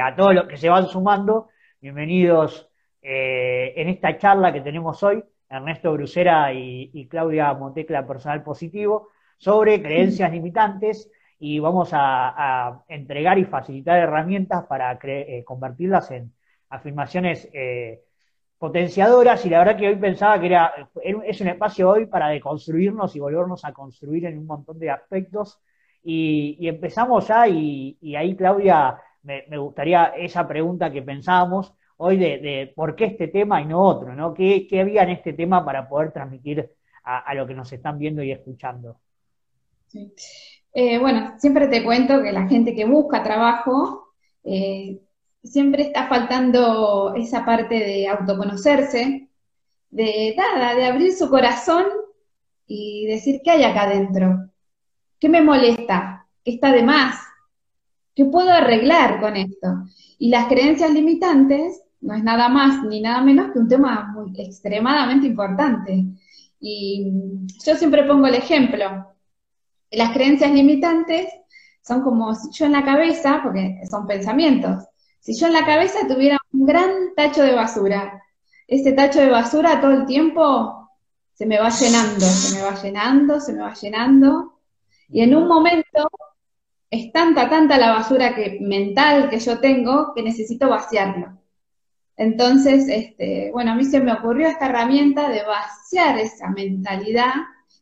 a todos los que se van sumando, bienvenidos eh, en esta charla que tenemos hoy, Ernesto Brusera y, Claudia Montecla, personal positivo, sobre creencias limitantes y vamos a, entregar y facilitar herramientas para eh, convertirlas en afirmaciones eh, potenciadoras y la verdad que hoy pensaba que era, es un espacio hoy para deconstruirnos y volvernos a construir en un montón de aspectos y, empezamos ya y, ahí Claudia me, gustaría esa pregunta que pensábamos hoy de, por qué este tema y no otro, ¿no? ¿Qué, había en este tema para poder transmitir a, lo que nos están viendo y escuchando? Eh, bueno, siempre te cuento que la gente que busca trabajo eh, siempre está faltando esa parte de autoconocerse, de nada, de abrir su corazón y decir qué hay acá adentro, qué me molesta, qué está de más, qué puedo arreglar con esto. Y las creencias limitantes no es nada más ni nada menos que un tema muy, extremadamente importante. Y yo siempre pongo el ejemplo, las creencias limitantes son como si yo en la cabeza, porque son pensamientos, si yo en la cabeza tuviera un gran tacho de basura, ese tacho de basura todo el tiempo se me va llenando, se me va llenando, se me va llenando, y en un momento es tanta, tanta la basura que, mental que yo tengo que necesito vaciarlo. Entonces, este, bueno, a mí se me ocurrió esta herramienta de vaciar esa mentalidad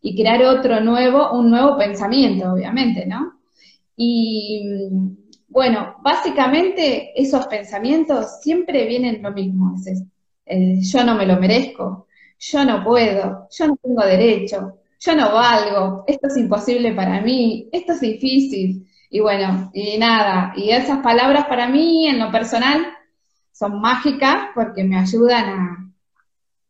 y crear otro nuevo, un nuevo pensamiento, obviamente, ¿no? Y bueno, básicamente esos pensamientos siempre vienen lo mismo. yo no me lo merezco, yo no puedo, yo no tengo derecho, yo no valgo, esto es imposible para mí, esto es difícil. Y bueno, y nada, y esas palabras para mí en lo personal son mágicas porque me ayudan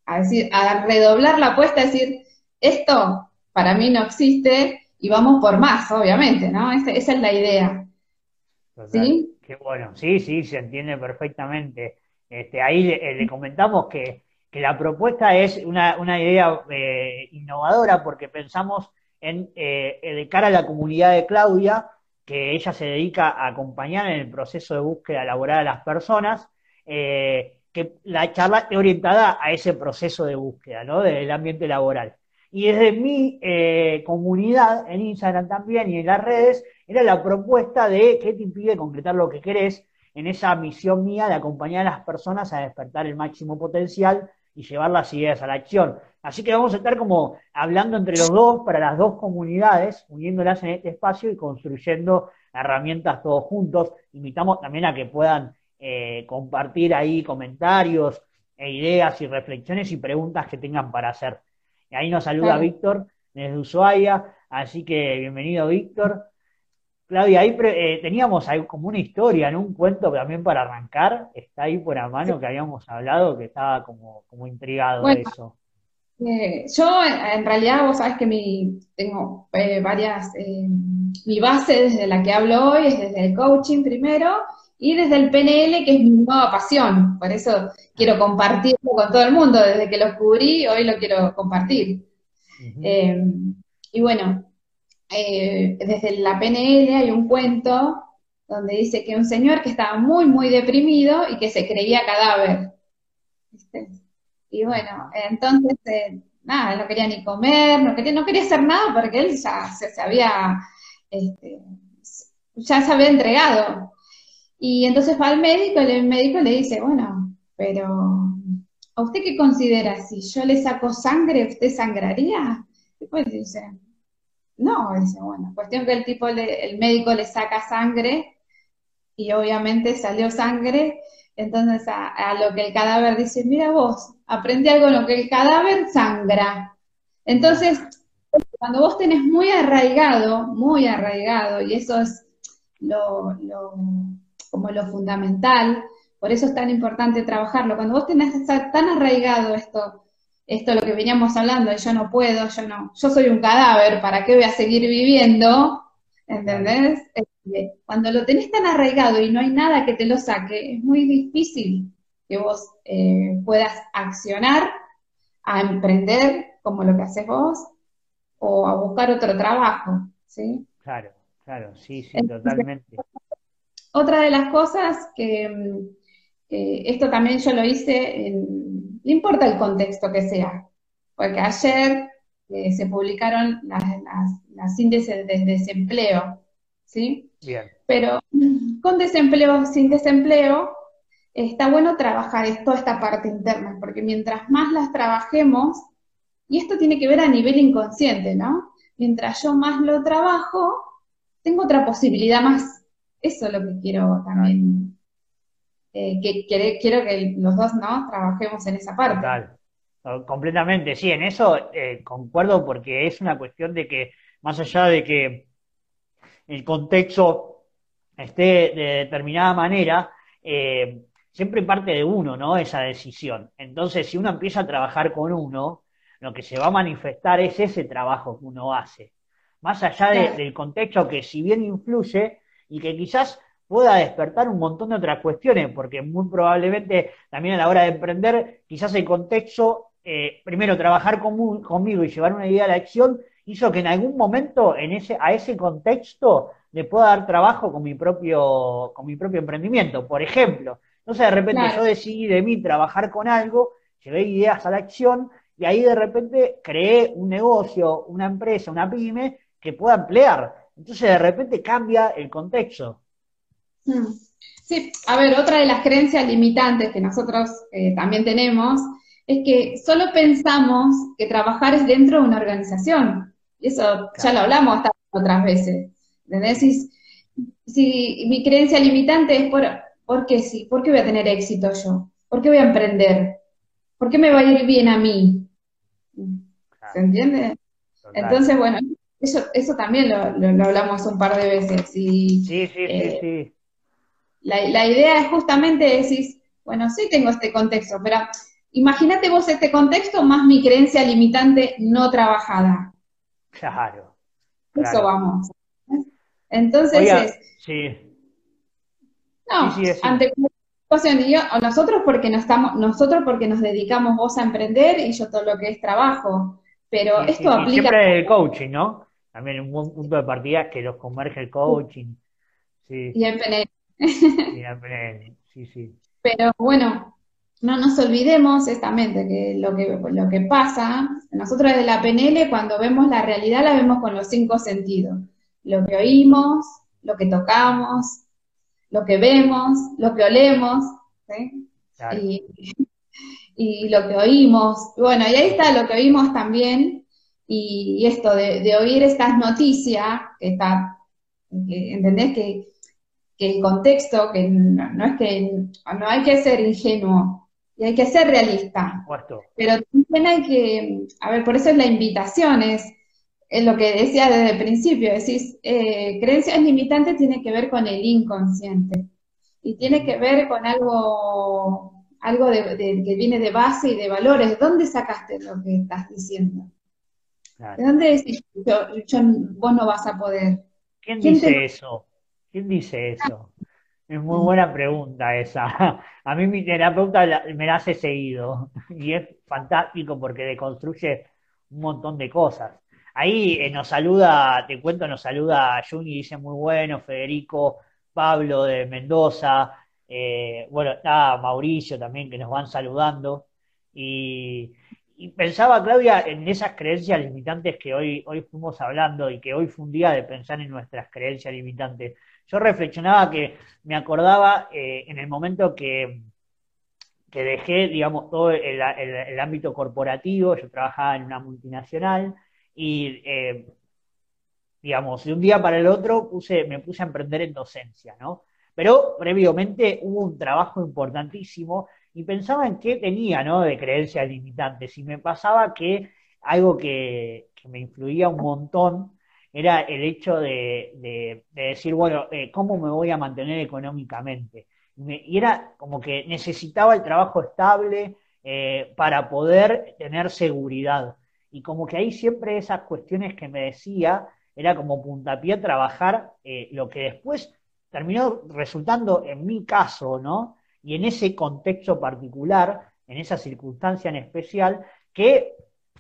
a, decir, a redoblar la apuesta, a decir, esto para mí no existe y vamos por más, obviamente, ¿no? esa es la idea. ¿Sí? Qué bueno, sí, sí, se entiende perfectamente. Este, ahí le, comentamos que, la propuesta es una, idea eh, innovadora porque pensamos en eh, de cara a la comunidad de Claudia, que ella se dedica a acompañar en el proceso de búsqueda laboral a las personas, eh, que la charla esté orientada a ese proceso de búsqueda, ¿no? Del ambiente laboral. Y desde mi comunidad, en Instagram también y en las redes, era la propuesta de qué te impide concretar lo que querés en esa misión mía de acompañar a las personas a despertar el máximo potencial y llevar las ideas a la acción. Así que vamos a estar como hablando entre los dos para las dos comunidades, uniéndolas en este espacio y construyendo herramientas todos juntos. Invitamos también a que puedan eh, compartir ahí comentarios e ideas y reflexiones y preguntas que tengan para hacer. Y ahí nos saluda Víctor desde Ushuaia, así que bienvenido Víctor. Claudia, ahí eh, teníamos ahí como una historia, ¿no? Un cuento también para arrancar, está ahí por a mano que habíamos hablado, que estaba como, como intrigado de eso. Eh, yo, en realidad, vos sabés que mi, tengo eh, varias, mi base desde la que hablo hoy es desde el coaching primero y desde el PNL, que es mi nueva pasión. Por eso quiero compartirlo con todo el mundo. Desde que lo descubrí, hoy lo quiero compartir. y bueno, eh, desde la PNL hay un cuento donde dice que un señor que estaba muy, muy deprimido y que se creía cadáver. Y bueno, entonces, eh, nada, no quería ni comer, no quería, no quería hacer nada porque él ya se, había, este, ya se había entregado. Y entonces va al médico y el médico le dice, bueno, pero ¿a usted qué considera? Si yo le saco sangre, ¿usted sangraría? Después dice, no, dice, bueno, cuestión que el tipo, el médico le saca sangre y obviamente salió sangre, entonces a, lo que el cadáver dice, mira vos, aprendí algo lo que el cadáver sangra. Entonces, cuando vos tenés muy arraigado, muy arraigado, y eso es lo, lo, como lo fundamental, por eso es tan importante trabajarlo, cuando vos tenés tan arraigado esto esto es lo que veníamos hablando, yo no puedo, yo no, yo soy un cadáver, ¿para qué voy a seguir viviendo? ¿Entendés? Este, cuando lo tenés tan arraigado y no hay nada que te lo saque, es muy difícil que vos eh, puedas accionar a emprender como lo que haces vos o a buscar otro trabajo, ¿sí? Claro, claro, sí, sí, totalmente. otra de las cosas que, mm, esto también yo lo hice, no importa el contexto que sea, porque ayer eh, se publicaron las, índices de desempleo, ¿sí? Bien. Pero con desempleo, sin desempleo, está bueno trabajar toda esta parte interna, porque mientras más las trabajemos, y esto tiene que ver a nivel inconsciente, ¿no? Mientras yo más lo trabajo, tengo otra posibilidad más. Eso es lo que quiero también, eh, que, quiero que los dos, ¿no? Trabajemos en esa parte. Total. Completamente, sí, en eso eh, concuerdo porque es una cuestión de que, más allá de que el contexto esté de determinada manera, eh, siempre parte de uno, ¿no? Esa decisión. Entonces, si uno empieza a trabajar con uno, lo que se va a manifestar es ese trabajo que uno hace. Más allá del contexto que si bien influye y que quizás pueda despertar un montón de otras cuestiones, porque muy probablemente también a la hora de emprender, quizás el contexto, eh, primero trabajar conmigo y llevar una idea a la acción, hizo que en algún momento en ese, a ese contexto le pueda dar trabajo con mi propio, con mi propio emprendimiento. Por ejemplo, entonces de repente yo decidí de mí trabajar con algo, llevé ideas a la acción y ahí de repente creé un negocio, una empresa, una pyme que pueda emplear. Entonces de repente cambia el contexto. Hmm. Sí, a ver, otra de las creencias limitantes que nosotros eh, también tenemos es que solo pensamos que trabajar es dentro de una organización. Y eso ya lo hablamos otras veces. ¿Entendés? Si, mi creencia limitante es por, ¿por qué sí? ¿Por qué voy a tener éxito yo? ¿Por qué voy a emprender? ¿Por qué me va a ir bien a mí? ¿Se entiende? Entonces, bueno, eso, eso también lo, hablamos un par de veces. Y, sí, sí, sí, eh, sí. La, la, idea es justamente decir, bueno, sí tengo este contexto, pero imagínate vos este contexto más mi creencia limitante no trabajada. Claro. Eso vamos. Entonces Sí. No, ante o nosotros porque nos estamos, nosotros porque nos dedicamos vos a emprender y yo todo lo que es trabajo. Pero esto aplica. siempre el coaching, ¿no? También un buen punto de partida que los converge el coaching. Sí. Y el PNL. Y sí, sí. Pero bueno, no nos olvidemos exactamente que lo que, lo que pasa, nosotros desde la PNL cuando vemos la realidad la vemos con los cinco sentidos. Lo que oímos, lo que tocamos, lo que vemos, lo que olemos, y, lo que oímos. Bueno, y ahí está lo que oímos también, y, esto de, oír estas noticias, que está, ¿entendés? Que, el contexto, que no, es que no hay que ser ingenuo, y hay que ser realista. Pero también hay que, a ver, por eso es la invitación, es es lo que decía desde el principio, decís, eh, creencias limitantes tiene que ver con el inconsciente y tiene que ver con algo, algo de, que viene de base y de valores. ¿Dónde sacaste lo que estás diciendo? ¿De dónde decís, yo, vos no vas a poder? ¿Quién, dice eso? ¿Quién dice eso? Es muy buena pregunta esa. A mí mi terapeuta me la hace seguido y es fantástico porque deconstruye un montón de cosas. Ahí eh, nos saluda, te cuento, nos saluda Juni, dice muy bueno, Federico, Pablo de Mendoza, eh, bueno, está Mauricio también que nos van saludando. Y, pensaba, Claudia, en esas creencias limitantes que hoy, hoy fuimos hablando y que hoy fue un día de pensar en nuestras creencias limitantes. Yo reflexionaba que me acordaba eh, en el momento que, que dejé, digamos, todo el ámbito corporativo, yo trabajaba en una multinacional, y, eh, digamos, de un día para el otro puse, me puse a emprender en docencia, ¿no? Pero previamente hubo un trabajo importantísimo y pensaba en qué tenía, ¿no? De creencias limitantes. Y me pasaba que algo que, me influía un montón era el hecho de, decir, bueno, eh, ¿cómo me voy a mantener económicamente? Y, era como que necesitaba el trabajo estable eh, para poder tener seguridad y como que ahí siempre esas cuestiones que me decía era como puntapié trabajar eh, lo que después terminó resultando en mi caso, ¿no? Y en ese contexto particular, en esa circunstancia en especial, que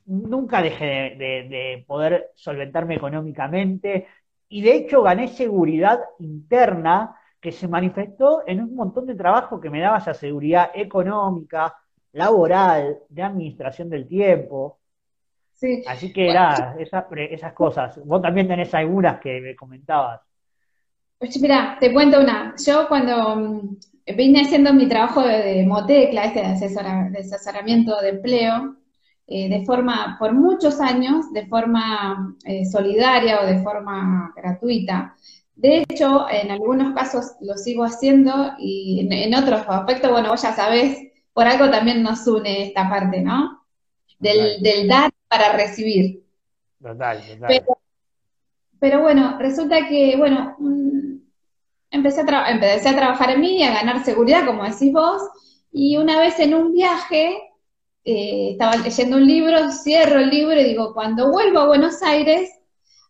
nunca dejé de, poder solventarme económicamente y de hecho gané seguridad interna que se manifestó en un montón de trabajo que me daba esa seguridad económica, laboral, de administración del tiempo. Sí. Así que era esas, esas cosas. Vos también tenés algunas que me comentabas. Pues mira, te cuento una. Yo cuando mm, vine haciendo mi trabajo de, Motecla, este de, asesoramiento de empleo, eh, de forma, por muchos años, de forma eh, solidaria o de forma gratuita. De hecho, en algunos casos lo sigo haciendo y en, otros aspectos, bueno, vos ya sabés, por algo también nos une esta parte, ¿no? Del, dar para recibir. Total, total. Pero, bueno, resulta que, bueno, empecé, a empecé a trabajar en mí, a ganar seguridad, como decís vos, y una vez en un viaje, eh, estaba leyendo un libro, cierro el libro y digo, cuando vuelvo a Buenos Aires,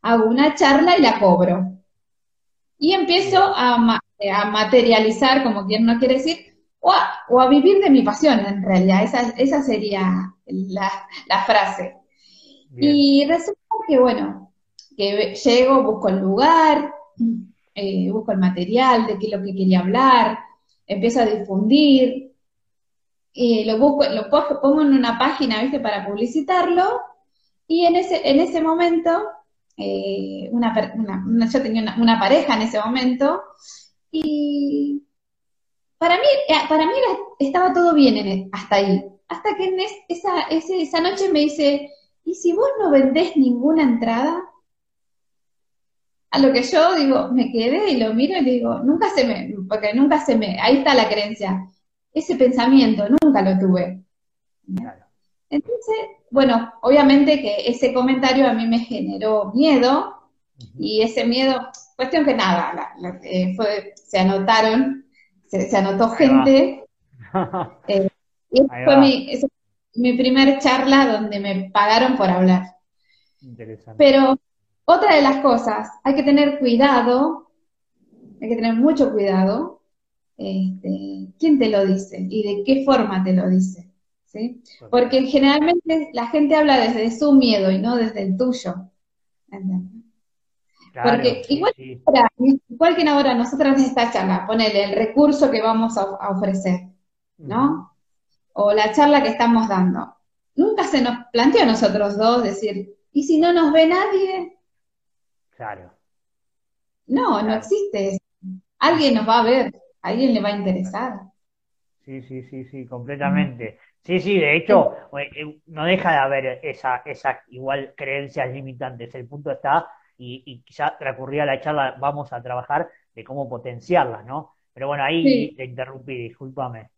hago una charla y la cobro. Y empiezo a, materializar, como quien no quiere decir, o a, vivir de mi pasión, en realidad. Esa, sería la, frase. Y resulta que, bueno, que llego, busco el lugar, eh, busco el material de qué es lo que quería hablar, empiezo a difundir, lo busco, lo pongo en una página, ¿viste? Para publicitarlo, y en ese, en ese momento eh, yo tenía una, pareja en ese momento, y para mí, eh, para mí estaba todo bien e, hasta ahí, hasta que en esa, esa noche me dice, ¿y si vos no vendés ninguna entrada? A lo que yo digo, me quedé y lo miro y digo, nunca se me, porque nunca se me, ahí está la creencia, ese pensamiento nunca lo tuve. Entonces, bueno, obviamente que ese comentario a mí me generó miedo y ese miedo, cuestión que nada, eh, fue, se anotaron, se, anotó gente. Eh, y fue mi, mi primer charla donde me pagaron por hablar. Pero otra de las cosas, hay que tener cuidado, hay que tener mucho cuidado, este, quién te lo dice y de qué forma te lo dice. ¿sí? Porque generalmente la gente habla desde su miedo y no desde el tuyo. Porque igual, que ahora nosotras en esta charla, ponele el recurso que vamos a, ofrecer, ¿no? O la charla que estamos dando. Nunca se nos planteó a nosotros dos decir, ¿y si no nos ve nadie? Claro. No, no existe eso. Alguien nos va a ver, alguien le va a interesar. Sí, sí, sí, sí, completamente. Sí, sí, de hecho, eh, no deja de haber esa, esa igual creencias limitantes. El punto está, y, y quizá recurría a la charla, vamos a trabajar de cómo potenciarlas, ¿no? Pero bueno, ahí te interrumpí, discúlpame.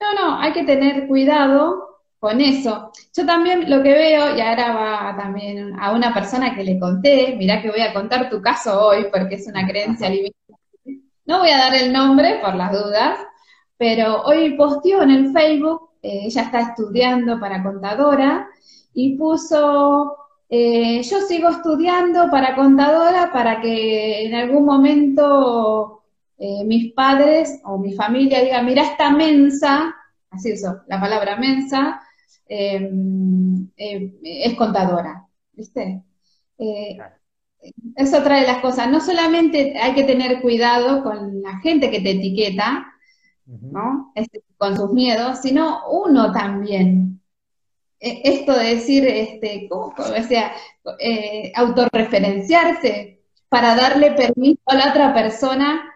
No, no, hay que tener cuidado con eso. Yo también lo que veo, y ahora va también a una persona que le conté, mirá que voy a contar tu caso hoy porque es una creencia limitante. No voy a dar el nombre por las dudas, pero hoy posteó en el Facebook eh, ella está estudiando para contadora y puso, eh, yo sigo estudiando para contadora para que en algún momento eh, mis padres o mi familia digan, mira esta mensa, así uso la palabra mensa, em, es contadora, ¿viste? Es otra de las cosas. No solamente hay que tener cuidado con la gente que te etiqueta, ¿no? Este, con sus miedos, sino uno también. E, esto de decir, este, ¿cómo, o sea, eh, autorreferenciarse para darle permiso a la otra persona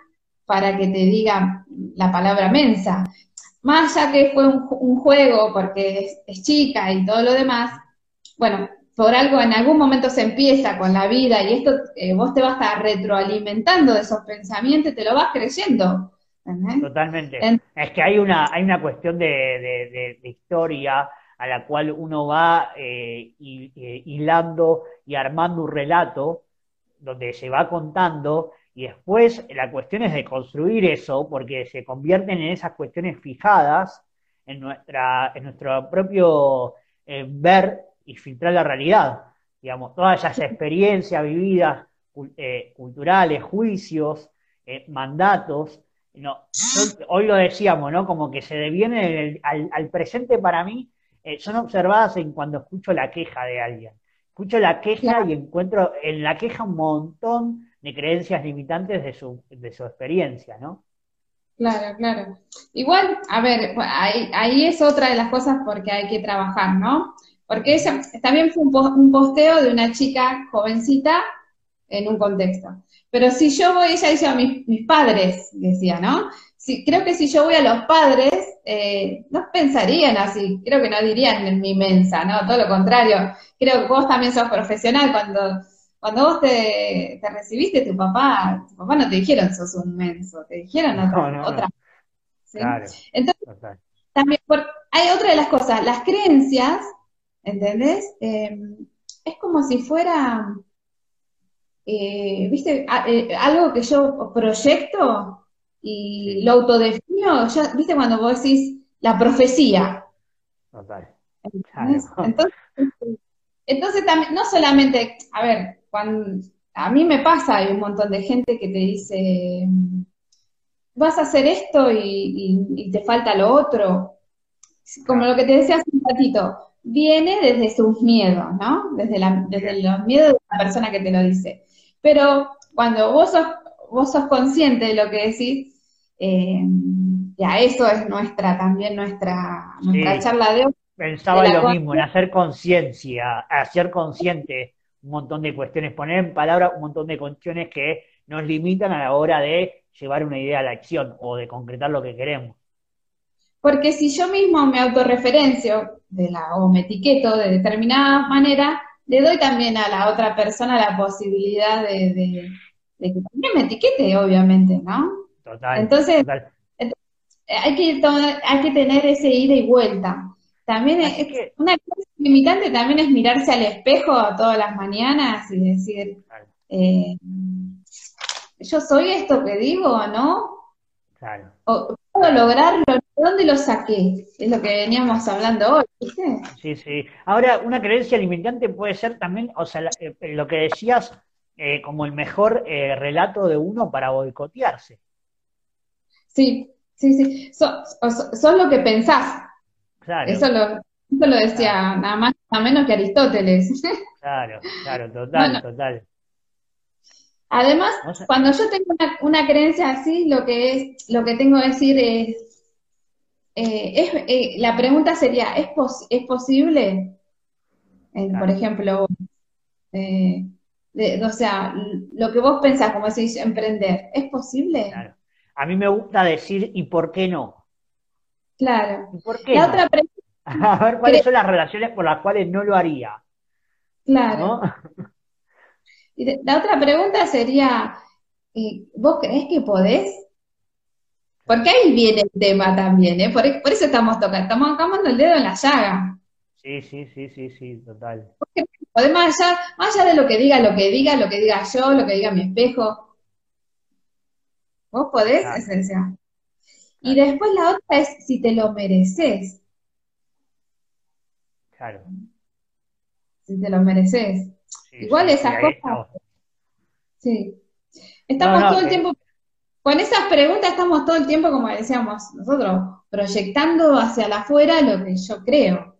para que te diga la palabra mensa. Más ya que fue un, juego porque es, chica y todo lo demás, bueno, por algo en algún momento se empieza con la vida y esto eh, vos te vas a estar retroalimentando de esos pensamientos y te lo vas creyendo. Totalmente. Es que hay una, hay una cuestión de, historia a la cual uno va eh, eh, hilando y armando un relato donde se va contando y después la cuestión es de construir eso porque se convierten en esas cuestiones fijadas en, nuestra, en nuestro propio eh, ver y filtrar la realidad. Digamos, todas esas experiencias vividas culturales, juicios, mandatos, no, hoy lo decíamos, ¿no? Como que se deviene al, presente para mí, eh, son observadas en cuando escucho la queja de alguien. Escucho la queja y encuentro en la queja un montón de creencias limitantes de su, de su experiencia, ¿no? Claro, claro. Igual, a ver, ahí, ahí es otra de las cosas porque hay que trabajar, ¿no? Porque ella también fue un, posteo de una chica jovencita en un contexto. Pero si yo voy, ella dice a mis, mis padres, decía, ¿no? Si, creo que si yo voy a los padres, eh, no pensarían así, creo que no dirían en mi mensa, ¿no? Todo lo contrario. Creo que vos también sos profesional cuando cuando vos te, recibiste, tu papá, tu papá no te dijeron sos un menso, te dijeron otra. Claro, Entonces, también hay otra de las cosas, las creencias, ¿entendés? Em, es como si fuera, eh, ¿viste? Eh, algo que yo proyecto y lo autodefino, ¿viste? Cuando vos decís la profecía. Total. Entonces, entonces, también, no solamente, a ver, cuando, a mí me pasa, hay un montón de gente que te dice, vas a hacer esto y, te falta lo otro. Como lo que te decía hace un ratito, viene desde sus miedos, ¿no? Desde, desde los miedos de la persona que te lo dice. Pero cuando vos sos, vos sos consciente de lo que decís, eh, ya eso es nuestra, también nuestra, nuestra charla de hoy. Pensaba lo mismo, en hacer conciencia, hacer consciente un montón de cuestiones, poner en palabra un montón de cuestiones que nos limitan a la hora de llevar una idea a la acción o de concretar lo que queremos. Porque si yo mismo me autorreferencio de la, o me etiqueto de determinada manera, le doy también a la otra persona la posibilidad de, que también me etiquete, obviamente, ¿no? Total. Entonces, hay, que, hay que tener ese ida y vuelta. También es, que, una cosa limitante también es mirarse al espejo todas las mañanas y decir, eh, yo soy esto que digo, o ¿no? Claro. O, ¿Puedo lograrlo? ¿De dónde lo saqué? Es lo que veníamos hablando hoy, ¿viste? Sí, sí. Ahora, una creencia limitante puede ser también, o sea, eh, lo que decías, eh, como el mejor relato de uno para boicotearse. Sí, sí, sí. Sos lo que pensás. Eso lo, lo decía nada más, nada menos que Aristóteles. Claro, claro, total, total. Además, cuando yo tengo una, creencia así, lo que es, lo que tengo que decir es, eh, es eh, la pregunta sería, ¿es, ¿es posible? Eh, por ejemplo, o sea, lo que vos pensás, como decís, emprender, ¿es posible? Claro. A mí me gusta decir, ¿y por qué no? Claro. ¿Por qué? La otra A ver cuáles son las relaciones por las cuales no lo haría. Claro. Y la otra pregunta sería, eh, ¿vos crees que podés? Porque ahí viene el tema también, ¿eh? Por, eso estamos tocando, estamos tocando el dedo en la llaga. Sí, sí, sí, sí, sí, total. Porque más allá, más allá de lo que diga, lo que diga, lo que diga yo, lo que diga mi espejo, vos podés, esencial. Y después la otra es si te lo mereces. Claro. Si te lo mereces. Igual esas cosas. Sí. Estamos todo el tiempo. Con esas preguntas estamos todo el tiempo, como decíamos nosotros, proyectando hacia la afuera lo que yo creo.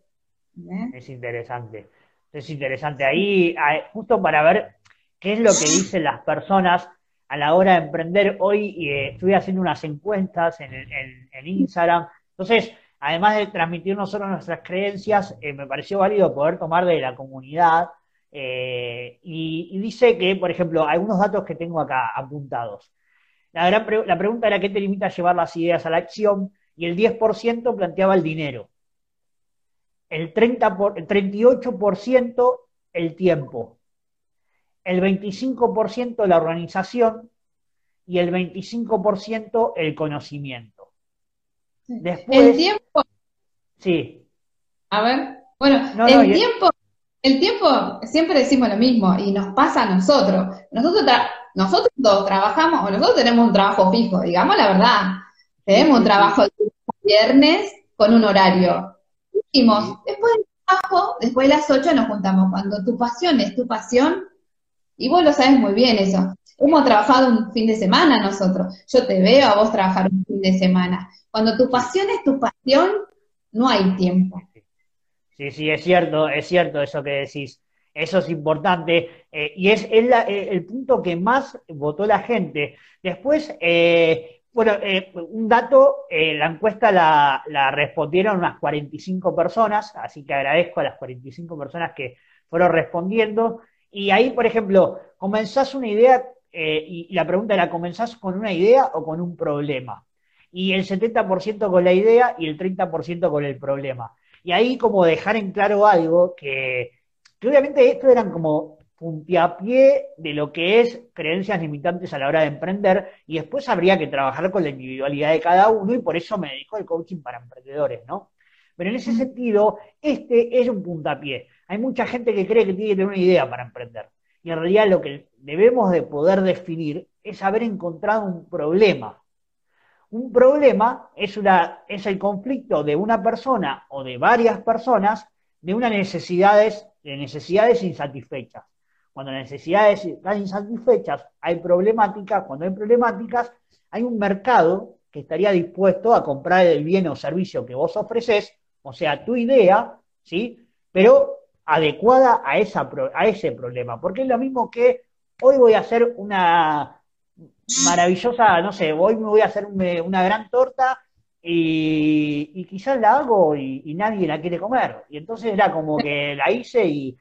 Es interesante. Es interesante. Ahí, justo para ver qué es lo que dicen las personas a la hora de emprender. Hoy eh, estuve haciendo unas encuestas en, Instagram. Entonces, además de transmitir nosotros nuestras creencias, eh, me pareció válido poder tomar de la comunidad. Eh, y, dice que, por ejemplo, algunos datos que tengo acá apuntados. La, la pregunta era qué te limita a llevar las ideas a la acción y el 10% planteaba el dinero. El, 30 por, el 38% el tiempo el 25% la organización y el 25% el conocimiento. Después, el tiempo. Sí. A ver, bueno, el tiempo, el tiempo, siempre decimos lo mismo y nos pasa a nosotros. Nosotros, nosotros trabajamos, o nosotros tenemos un trabajo fijo, digamos la verdad. Tenemos un trabajo de viernes con un horario. Dijimos, después del trabajo, después de las 8 nos juntamos. Cuando tu pasión es tu pasión, y vos lo sabes muy bien eso. Hemos trabajado un fin de semana nosotros. Yo te veo a vos trabajar un fin de semana. Cuando tu pasión es tu pasión, no hay tiempo. Sí, sí, es cierto, es cierto eso que decís. Eso es importante eh, y es, el punto que más votó la gente. Después, eh, bueno, eh, un dato, la encuesta la, la, respondieron unas 45 personas, así que agradezco a las 45 personas que fueron respondiendo. Y ahí, por ejemplo, comenzás una idea y la pregunta era, ¿comenzás con una idea o con un problema? Y el 70% con la idea y el 30% con el problema. Y ahí como dejar en claro algo que obviamente esto eran como puntiapié de lo que es creencias limitantes a la hora de emprender y después habría que trabajar con la individualidad de cada uno y por eso me dedico al coaching para emprendedores, ¿no? Pero en ese sentido, este es un puntapié. Hay mucha gente que cree que tiene que tener una idea para emprender. Y en realidad lo que debemos de poder definir es haber encontrado un problema. Un problema es, una, es el conflicto de una persona o de varias personas de unas necesidades de necesidades insatisfechas. Cuando las necesidades están insatisfechas, hay problemáticas. Cuando hay problemáticas, hay un mercado que estaría dispuesto a comprar el bien o servicio que vos ofreces, o sea, tu idea, ¿sí? Pero adecuada a, esa, a ese problema. Porque es lo mismo que hoy voy a hacer una maravillosa, no sé, hoy me voy a hacer una gran torta y, quizás la hago y, nadie la quiere comer. Y entonces era como que la hice y,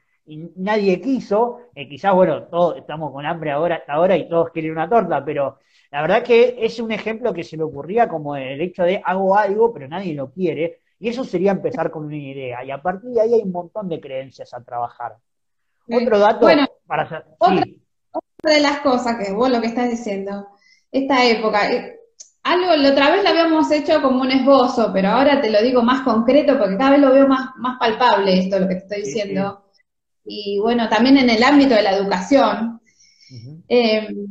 nadie quiso. Eh, quizás, bueno, todos estamos con hambre ahora, hasta ahora y todos quieren una torta, pero la verdad que es un ejemplo que se me ocurría como el hecho de hago algo, pero nadie lo quiere. Y eso sería empezar con una idea. Y a partir de ahí hay un montón de creencias a trabajar. Otro dato para otra de las cosas que vos lo que estás diciendo, esta época, eh, algo, la otra vez lo habíamos hecho como un esbozo, pero ahora te lo digo más concreto porque cada vez lo veo más, más palpable esto, lo que te estoy diciendo. Y bueno, también en el ámbito de la educación. Em,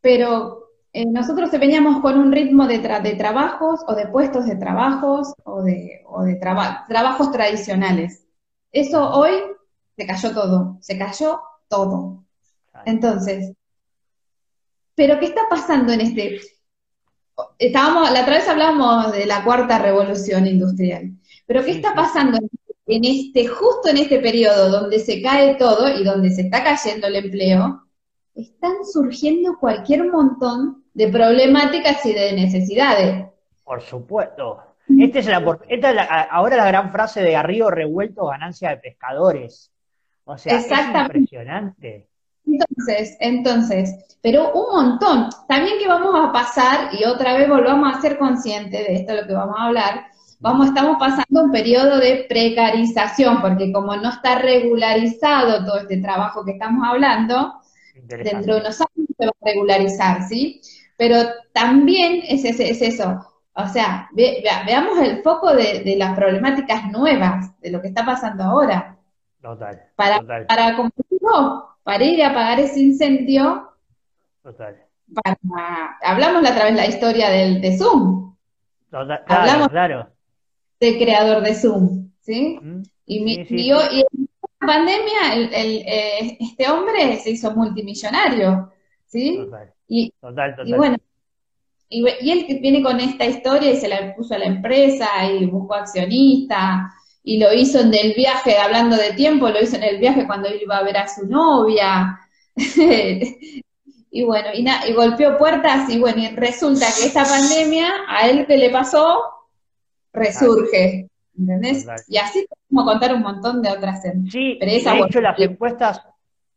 pero eh, nosotros veníamos con un ritmo de, de, trabajos o de puestos de trabajos o de, o de trabajos tradicionales. Eso hoy se cayó todo, se cayó todo. Entonces, ¿pero qué está pasando en este? estábamos, la otra vez hablábamos de la cuarta revolución industrial, pero ¿qué está pasando en este, justo en este periodo donde se cae todo y donde se está cayendo el empleo? Están surgiendo cualquier montón de problemáticas y de necesidades. Por supuesto. Este es esta es ahora la gran frase de arriba revuelto, ganancia de pescadores. O sea, es impresionante. Entonces, entonces, pero un montón. También que vamos a pasar, y otra vez volvamos a ser conscientes de esto, lo que vamos a hablar, vamos, estamos pasando un periodo de precarización, porque como no está regularizado todo este trabajo que estamos hablando, dentro de unos años se va a regularizar, ¿sí? Pero también es, es, eso, o sea, veamos el foco de, las problemáticas nuevas, de lo que está pasando ahora. Total. Para, total. para como para ir a apagar ese incendio. Total. hablamos la otra vez la historia del, de Zoom. Total, claro, hablamos claro. del creador de Zoom, ¿sí? Mm, y, mi, y, en la pandemia el, eh, este hombre se hizo multimillonario, ¿sí? Total, y, total, y bueno, y, y, él viene con esta historia y se la puso a la empresa y buscó accionista y lo hizo en el viaje, hablando de tiempo, lo hizo en el viaje cuando iba a ver a su novia. y bueno, y, y, golpeó puertas y bueno, y resulta que esta pandemia, a él que le pasó, resurge. ¿Entendés? Y así como contar un montón de otras. Sí, de hecho las encuestas,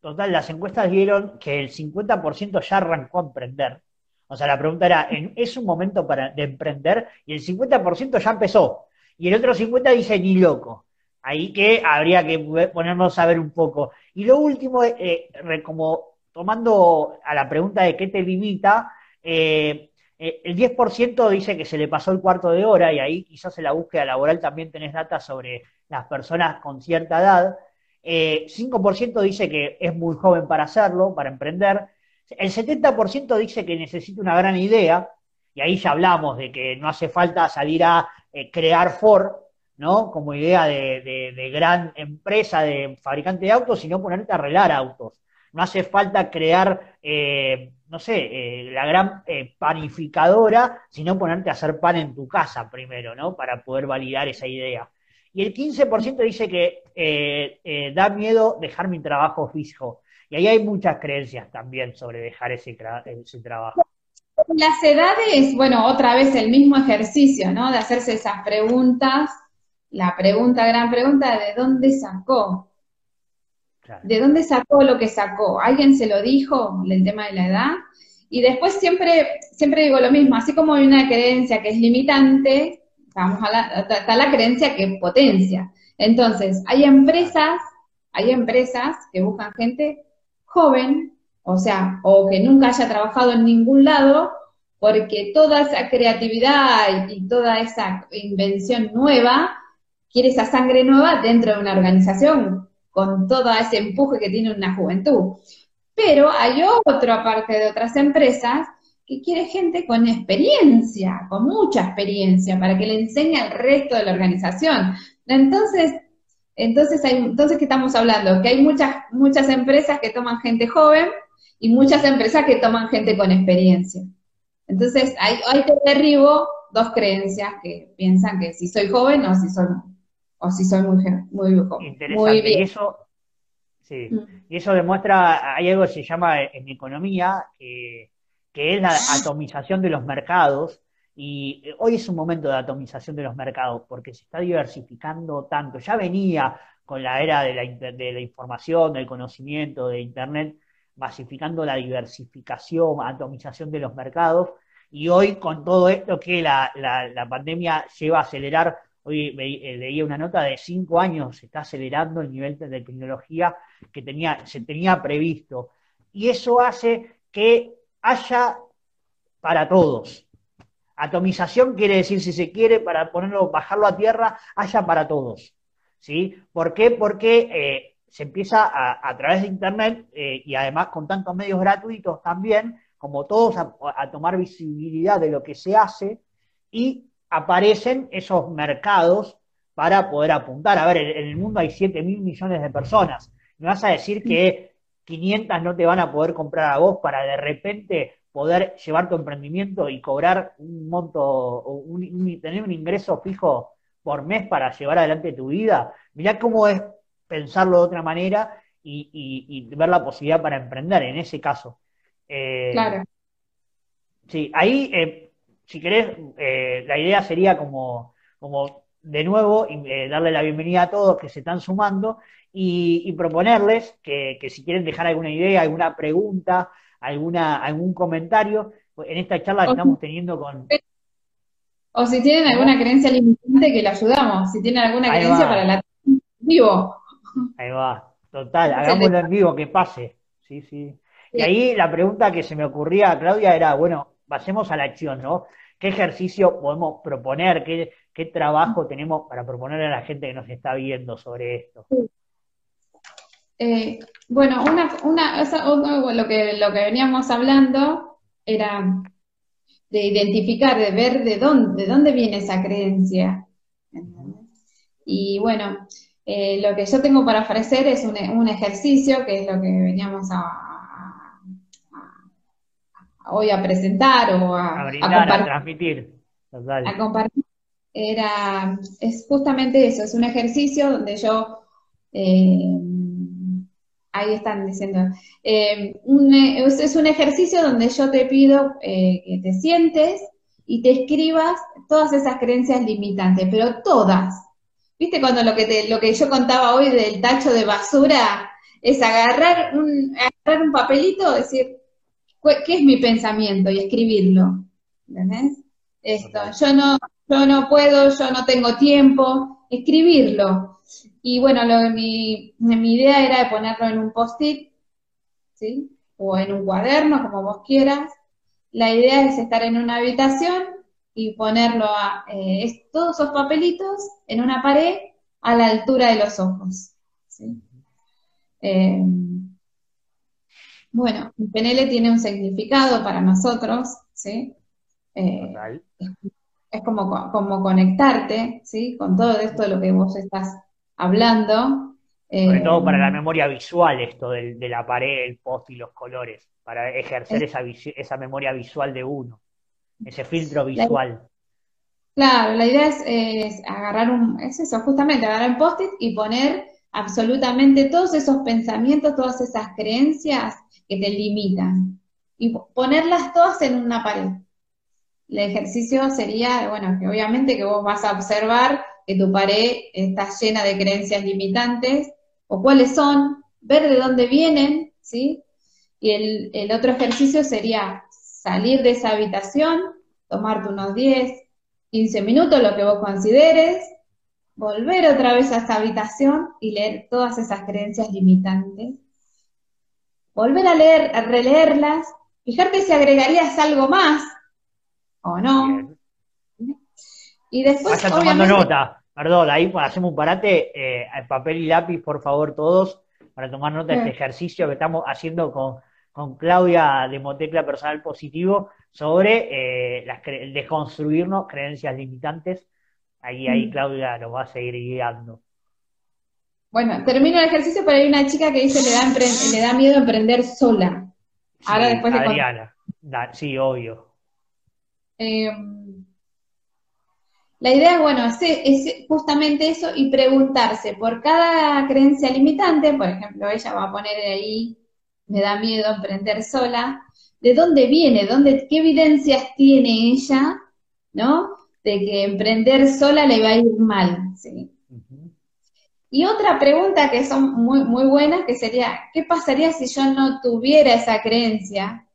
total, las encuestas dieron que el 50% ya arrancó a emprender. O sea, la pregunta era, ¿es un momento para, de emprender? Y el 50% ya empezó y el otro 50 dice ni loco. Ahí que habría que ponernos a ver un poco. Y lo último, eh, como tomando a la pregunta de qué te limita, eh, eh, el 10% dice que se le pasó el cuarto de hora y ahí quizás en la búsqueda laboral también tenés data sobre las personas con cierta edad. 5% dice que es muy joven para hacerlo, para emprender. El 70% dice que necesita una gran idea, y ahí ya hablamos de que no hace falta salir a eh, crear Ford, ¿no? Como idea de, gran empresa de fabricante de autos, sino ponerte a arreglar autos. No hace falta crear, eh, no sé, eh, la gran panificadora, sino ponerte a hacer pan en tu casa primero, ¿no? Para poder validar esa idea. y el 15% dice que da miedo dejar mi trabajo fijo. Y ahí hay muchas creencias también sobre dejar ese trabajo. Las edades, bueno, otra vez el mismo ejercicio, ¿no? De hacerse esas preguntas, la pregunta, gran pregunta, ¿de dónde sacó? ¿De dónde sacó lo que sacó? ¿Alguien se lo dijo, el tema de la edad? Y después siempre, siempre digo lo mismo, así como hay una creencia que es limitante, vamos a la, está la creencia que potencia. Entonces, hay empresas, hay empresas que buscan gente joven, o sea, o que nunca haya trabajado en ningún lado, porque toda esa creatividad y, toda esa invención nueva quiere esa sangre nueva dentro de una organización, con todo ese empuje que tiene una juventud. Pero hay otra parte de otras empresas que quiere gente con experiencia, con mucha experiencia, para que le enseñe al resto de la organización. Entonces, entonces, hay, entonces ¿qué estamos hablando? Que hay muchas, muchas empresas que toman gente joven y muchas empresas que toman gente con experiencia. Entonces, hay, hay te derribo dos creencias que piensan que si soy joven o si soy, o si soy muy, muy joven. Interesante. Y eso, Sí, mm. y eso demuestra, hay algo que se llama en economía, que, es la atomización de los mercados, y hoy es un momento de atomización de los mercados, porque se está diversificando tanto. Ya venía con la era de la, de la información, del conocimiento, de Internet, masificando la diversificación, atomización de los mercados, y hoy con todo esto que la, la, la pandemia lleva a acelerar Hoy eh, leía una nota de cinco años, se está acelerando el nivel de tecnología que tenía, se tenía previsto. Y eso hace que haya para todos. Atomización quiere decir, si se quiere, para ponerlo, bajarlo a tierra, haya para todos. ¿Sí? ¿Por qué? Porque eh, se empieza a, través de Internet eh, y además con tantos medios gratuitos también, como todos, a tomar visibilidad de lo que se hace y aparecen esos mercados para poder apuntar. A ver, en, el mundo hay 7 mil millones de personas. ¿Me vas a decir que 500 no te van a poder comprar a vos para de repente poder llevar tu emprendimiento y cobrar un monto, tener un ingreso fijo por mes para llevar adelante tu vida? Mirá cómo es pensarlo de otra manera y, ver la posibilidad para emprender en ese caso. Eh, claro. Sí, ahí eh, si querés, eh, la idea sería como, como de nuevo darle la bienvenida a todos que se están sumando y, proponerles que, si quieren dejar alguna idea, alguna pregunta, alguna, algún comentario, en esta charla que estamos teniendo con... O si tienen alguna creencia limitante, que le ayudamos. Si tienen alguna creencia para la vivo. Ahí va, total, hagámoslo en vivo, que pase. Sí, sí. Y ahí la pregunta que se me ocurría a Claudia era, bueno, pasemos a la acción, ¿no? ¿Qué ejercicio podemos proponer? ¿Qué, qué trabajo tenemos para proponer a la gente que nos está viendo sobre esto? Eh, bueno, una, una, lo, que, lo que veníamos hablando era de identificar, de ver de dónde, de dónde viene esa creencia. Y bueno, eh, lo que yo tengo para ofrecer es un, un, ejercicio, que es lo que veníamos a, hoy a presentar o a, a, transmitir. A compartir. Era, es justamente eso, es un ejercicio donde yo, eh, ahí están diciendo, eh, es, un ejercicio donde yo te pido que te sientes y te escribas todas esas creencias limitantes, pero todas. ¿Viste cuando lo que, te, lo que yo contaba hoy del tacho de basura es agarrar un, agarrar un papelito, decir, qué es mi pensamiento y escribirlo. ¿Entendés? Esto, yo no, yo no puedo, yo no tengo tiempo, escribirlo. Y bueno, lo, mi, mi idea era de ponerlo en un post-it, ¿sí? O en un cuaderno, como vos quieras. La idea es estar en una habitación y ponerlo a eh, todos esos papelitos en una pared a la altura de los ojos. ¿sí? Eh, bueno, el PNL tiene un significado para nosotros, ¿sí? Eh, es, como, como conectarte, ¿sí? Con todo esto de lo que vos estás hablando. Sobre todo para la memoria visual, esto de, de, la pared, el post y los colores, para ejercer esa, esa memoria visual de uno, ese filtro visual. Claro, la idea es, agarrar un, es eso, justamente agarrar un post-it y poner absolutamente todos esos pensamientos, todas esas creencias que te limitan y ponerlas todas en una pared. El ejercicio sería, bueno, que obviamente que vos vas a observar que tu pared está llena de creencias limitantes o cuáles son, ver de dónde vienen, ¿sí? Y el, el otro ejercicio sería salir de esa habitación, tomarte unos 10, 15 minutos, lo que vos consideres, volver otra vez a esa habitación y leer todas esas creencias limitantes. Volver a leer, a releerlas, fijarte si agregarías algo más o no. Y después. Vaya tomando nota, perdón, ahí hacemos un parate, eh, papel y lápiz, por favor, todos, para tomar nota de este ejercicio que estamos haciendo con, con Claudia de Motecla Personal Positivo sobre eh, las desconstruirnos creencias limitantes. Ahí, ahí mm. Claudia nos va a seguir guiando. Bueno, termino el ejercicio, pero hay una chica que dice le da, le da miedo emprender sola. Ahora después de... Adriana, sí, obvio. Eh, la idea es, bueno, es, justamente eso y preguntarse por cada creencia limitante, por ejemplo, ella va a poner ahí, me da miedo emprender sola, ¿de dónde viene? ¿Dónde, ¿Qué evidencias tiene ella, no? De que emprender sola le va a ir mal, ¿sí? Y otra pregunta que son muy, muy buenas, que sería, ¿qué pasaría si yo no tuviera esa creencia?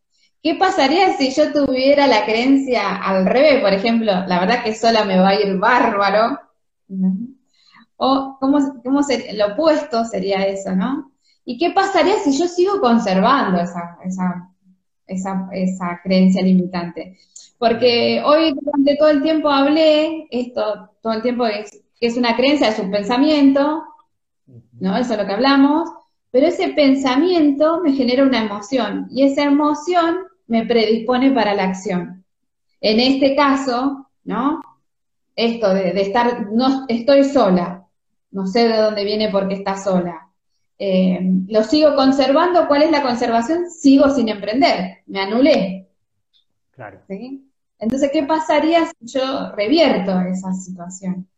¿Qué pasaría si yo tuviera la creencia al revés, por ejemplo? La verdad que sola me va a ir bárbaro. O ¿cómo, cómo sería? lo opuesto sería eso, ¿no? ¿Y qué pasaría si yo sigo conservando esa, esa, esa, esa creencia limitante? Porque hoy durante todo el tiempo hablé, esto todo el tiempo es es una creencia, es un pensamiento, ¿no? Eso es lo que hablamos, pero ese pensamiento me genera una emoción y esa emoción me predispone para la acción. En este caso, ¿no? Esto de, estar, no estoy sola, no sé de dónde viene porque está sola. Eh, lo sigo conservando, ¿cuál es la conservación? Sigo sin emprender, me anulé. Claro. Entonces, ¿qué pasaría si yo revierto esa situación?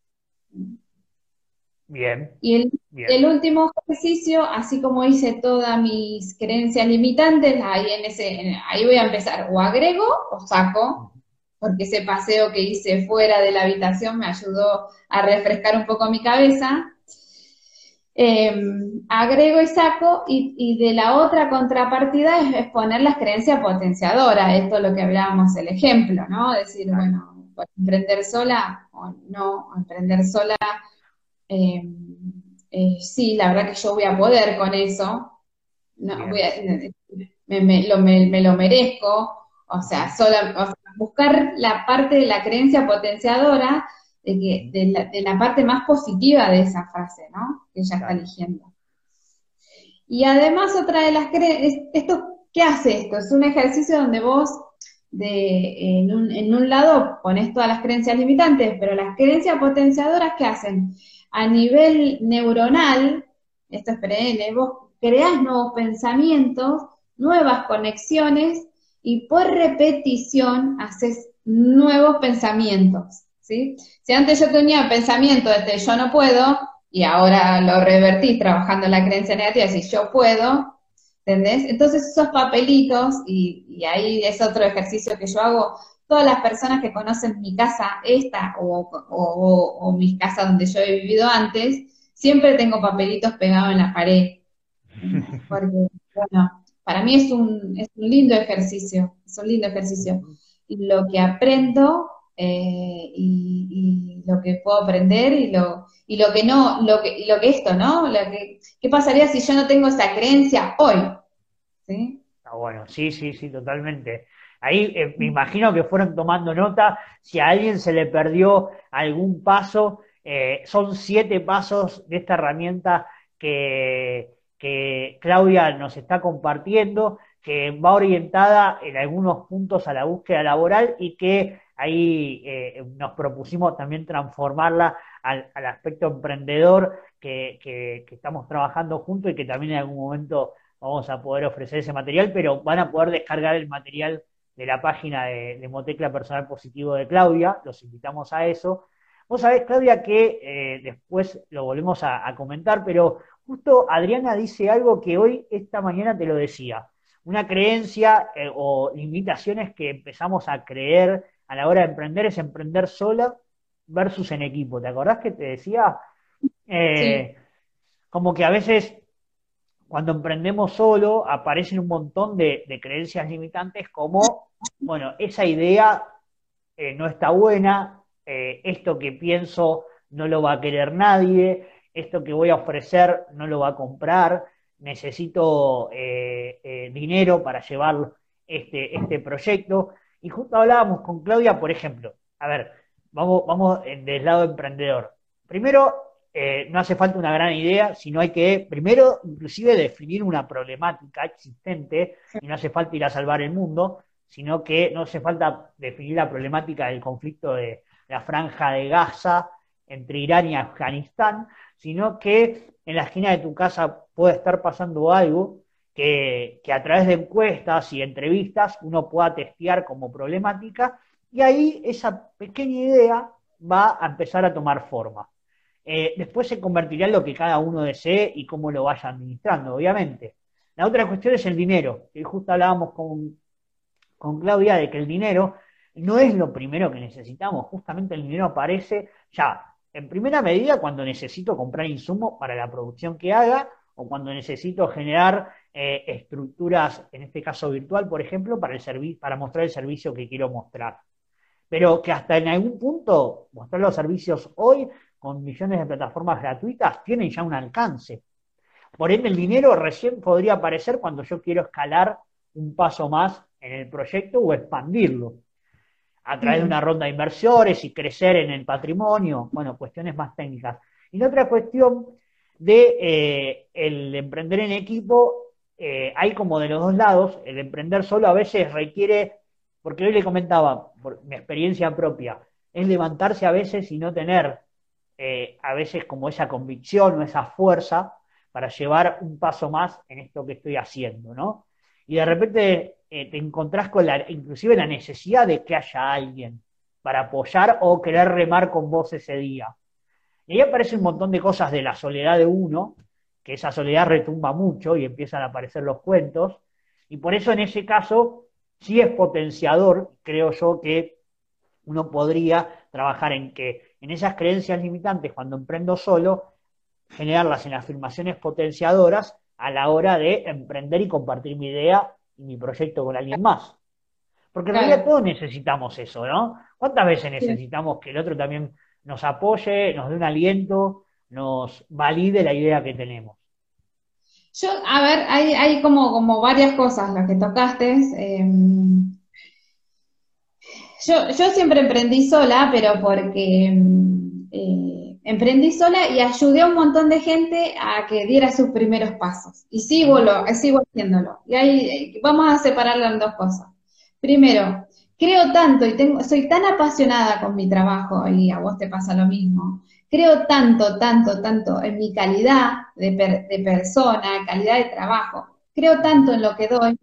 Bien. Y el, último ejercicio, así como hice todas mis creencias limitantes, ahí, en ese, ahí voy a empezar, o agrego o saco, porque ese paseo que hice fuera de la habitación me ayudó a refrescar un poco mi cabeza. Em, agrego y saco, y, de la otra contrapartida es, poner las creencias potenciadoras, esto es lo que hablábamos, el ejemplo, ¿no? Decir, bueno, emprender sola o no, emprender sola eh, eh, sí, la verdad que yo voy a poder con eso, me, lo, merezco, o sea, buscar la parte de la creencia potenciadora de, que, de, la, parte más positiva de esa frase, ¿no? Que ella está eligiendo. Y además otra de las creencias, esto, ¿qué hace esto? Es un ejercicio donde vos de, en, un, en un lado pones todas las creencias limitantes, pero las creencias potenciadoras, ¿qué hacen? a nivel neuronal, esto es PNL, vos creás nuevos pensamientos, nuevas conexiones y por repetición haces nuevos pensamientos, ¿sí? Si antes yo tenía pensamiento de yo no puedo y ahora lo revertí trabajando en la creencia negativa, si yo puedo, ¿entendés? Entonces esos papelitos, y, y ahí es otro ejercicio que yo hago, todas las personas que conocen mi casa, esta o, o, mis casas donde yo he vivido antes, siempre tengo papelitos pegados en la pared. Porque, bueno, para mí es un, es un lindo ejercicio, es un lindo ejercicio. Lo que aprendo eh, y, lo que puedo aprender y lo, y lo que no, lo que, lo que esto, ¿no? Lo que, ¿Qué pasaría si yo no tengo esa creencia hoy? ¿Sí? Ah, bueno, sí, sí, sí, totalmente. Ahí eh, me imagino que fueron tomando nota, si a alguien se le perdió algún paso, eh, son siete pasos de esta herramienta que, Claudia nos está compartiendo, que va orientada en algunos puntos a la búsqueda laboral y que ahí eh, nos propusimos también transformarla al, aspecto emprendedor que, estamos trabajando juntos y que también en algún momento vamos a poder ofrecer ese material, pero van a poder descargar el material de la página de, de, Motecla Personal Positivo de Claudia, los invitamos a eso. Vos sabés, Claudia, que eh, después lo volvemos a, comentar, pero justo Adriana dice algo que hoy, esta mañana te lo decía, una creencia eh, o limitaciones que empezamos a creer a la hora de emprender es emprender sola versus en equipo. ¿Te acordás que te decía? Eh, como que a veces cuando emprendemos solo aparecen un montón de, creencias limitantes como, bueno, esa idea eh, no está buena, eh, esto que pienso no lo va a querer nadie, esto que voy a ofrecer no lo va a comprar, necesito eh, dinero para llevar este, este proyecto. Y justo hablábamos con Claudia, por ejemplo, a ver, vamos, vamos del lado emprendedor. Primero, eh, no hace falta una gran idea, sino hay que primero inclusive definir una problemática existente y no hace falta ir a salvar el mundo, sino que no hace falta definir la problemática del conflicto de la franja de Gaza entre Irán y Afganistán, sino que en la esquina de tu casa puede estar pasando algo que, a través de encuestas y entrevistas uno pueda testear como problemática y ahí esa pequeña idea va a empezar a tomar forma. Eh, después se convertirá en lo que cada uno desee y cómo lo vaya administrando, obviamente. La otra cuestión es el dinero, que justo hablábamos con, con Claudia de que el dinero no es lo primero que necesitamos, justamente el dinero aparece ya en primera medida cuando necesito comprar insumos para la producción que haga o cuando necesito generar eh, estructuras, en este caso virtual, por ejemplo, para, el para mostrar el servicio que quiero mostrar. Pero que hasta en algún punto mostrar los servicios hoy con millones de plataformas gratuitas tienen ya un alcance. Por ende, el dinero recién podría aparecer cuando yo quiero escalar un paso más en el proyecto o expandirlo. A través de una ronda de inversores y crecer en el patrimonio, bueno, cuestiones más técnicas. Y la otra cuestión de eh, el emprender en equipo, eh, hay como de los dos lados, el emprender solo a veces requiere, porque hoy le comentaba, por mi experiencia propia, es levantarse a veces y no tener eh, a veces como esa convicción o esa fuerza para llevar un paso más en esto que estoy haciendo, ¿no? Y de repente te encontrás con la, inclusive la necesidad de que haya alguien para apoyar o querer remar con vos ese día. Y ahí aparece un montón de cosas de la soledad de uno, que esa soledad retumba mucho y empiezan a aparecer los cuentos, y por eso en ese caso sí es potenciador, creo yo que uno podría trabajar en que en esas creencias limitantes cuando emprendo solo, generarlas en afirmaciones potenciadoras a la hora de emprender y compartir mi idea y mi proyecto con alguien más. Porque en realidad todos necesitamos eso, ¿no? ¿Cuántas veces necesitamos que el otro también nos apoye, nos dé un aliento, nos valide la idea que tenemos? Yo, a ver, hay, como, varias cosas las que tocaste. Eh, yo, siempre emprendí sola, pero porque mm, eh, emprendí sola y ayudé a un montón de gente a que diera sus primeros pasos. Y sigo, lo, sigo haciéndolo. Y ahí eh, vamos a separarlo en dos cosas. Primero, creo tanto y tengo, soy tan apasionada con mi trabajo, y a vos te pasa lo mismo. Creo tanto, tanto, tanto en mi calidad de, persona, calidad de trabajo. Creo tanto en lo que doy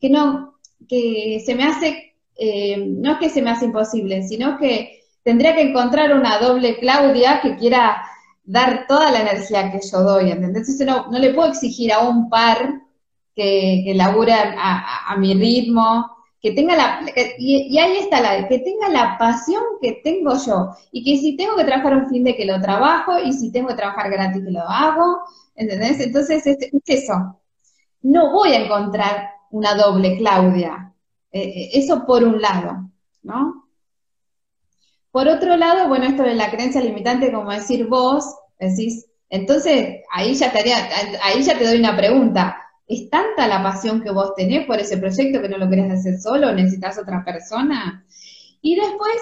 que no, que se me hace eh, no es que se me hace imposible, sino que tendría que encontrar una doble Claudia que quiera dar toda la energía que yo doy, ¿entendés? Entonces no, no le puedo exigir a un par que, que a, mi ritmo, que tenga la, y, ahí está la, que tenga la pasión que tengo yo, y que si tengo que trabajar un fin de que lo trabajo, y si tengo que trabajar gratis que lo hago, ¿entendés? Entonces es eso. No voy a encontrar una doble Claudia, eh, eh, eso por un lado, ¿no? Por otro lado, bueno, esto de la creencia limitante, como decir vos, decís, entonces ahí ya te, ahí ya te doy una pregunta. ¿Es tanta la pasión que vos tenés por ese proyecto que no lo querés hacer solo? ¿Necesitas otra persona? Y después,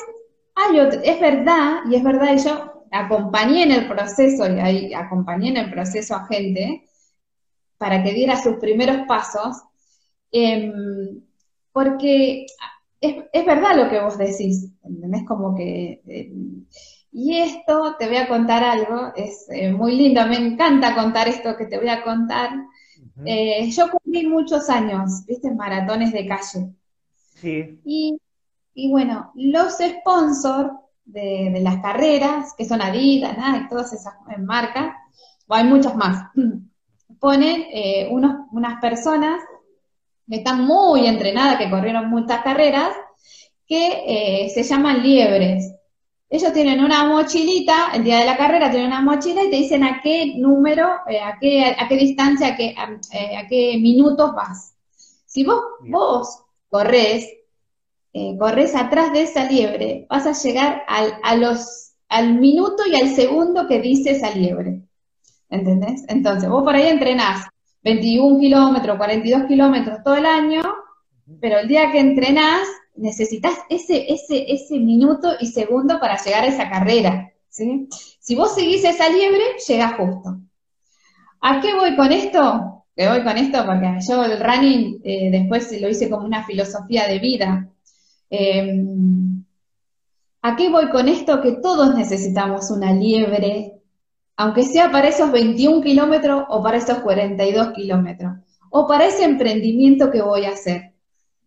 hay otro, es verdad, y es verdad, yo acompañé en el proceso, y ahí acompañé en el proceso a gente para que diera sus primeros pasos. Eh, porque es, verdad lo que vos decís, ¿entendés? Como que... Eh, y esto, te voy a contar algo, es eh, muy lindo, me encanta contar esto que te voy a contar. Eh, yo cumplí muchos años, viste, maratones de calle. Sí. Y, bueno, los sponsors de, las carreras, que son Adidas, y todas esas marcas, o hay muchas más, ponen eh, unos, unas personas que están muy entrenadas, que corrieron muchas carreras, que eh, se llaman liebres. Ellos tienen una mochilita, el día de la carrera tienen una mochila y te dicen a qué número, eh, a, qué, a qué distancia, a qué, a, qué minutos vas. Si vos, vos corres, corres atrás de esa liebre, vas a llegar al, a los, al minuto y al segundo que dice esa liebre. ¿Entendés? Entonces, vos por ahí entrenás 21 kilómetros, 42 kilómetros todo el año, pero el día que entrenás necesitas ese, ese, ese minuto y segundo para llegar a esa carrera. ¿sí? Si vos seguís esa liebre, llegás justo. ¿A qué voy con esto? Que voy con esto porque yo el running eh, después lo hice como una filosofía de vida. Em, ¿A qué voy con esto? Que todos necesitamos una liebre aunque sea para esos 21 kilómetros o para esos 42 kilómetros, o para ese emprendimiento que voy a hacer.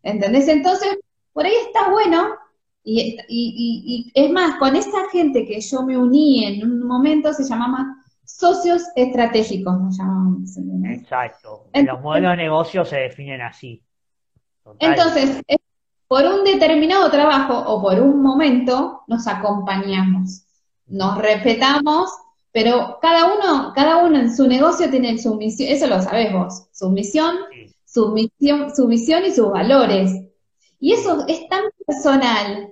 ¿Entendés? Entonces, por ahí está bueno, y, es más, con esta gente que yo me uní en un momento se llamaba socios estratégicos, nos llamamos. Exacto. Los modelos de negocio se definen así. Entonces, por un determinado trabajo o por un momento nos acompañamos, nos respetamos pero cada uno, cada uno en su negocio tiene su misión, eso lo sabés vos, su misión, su misión, su visión y sus valores. Y eso es tan personal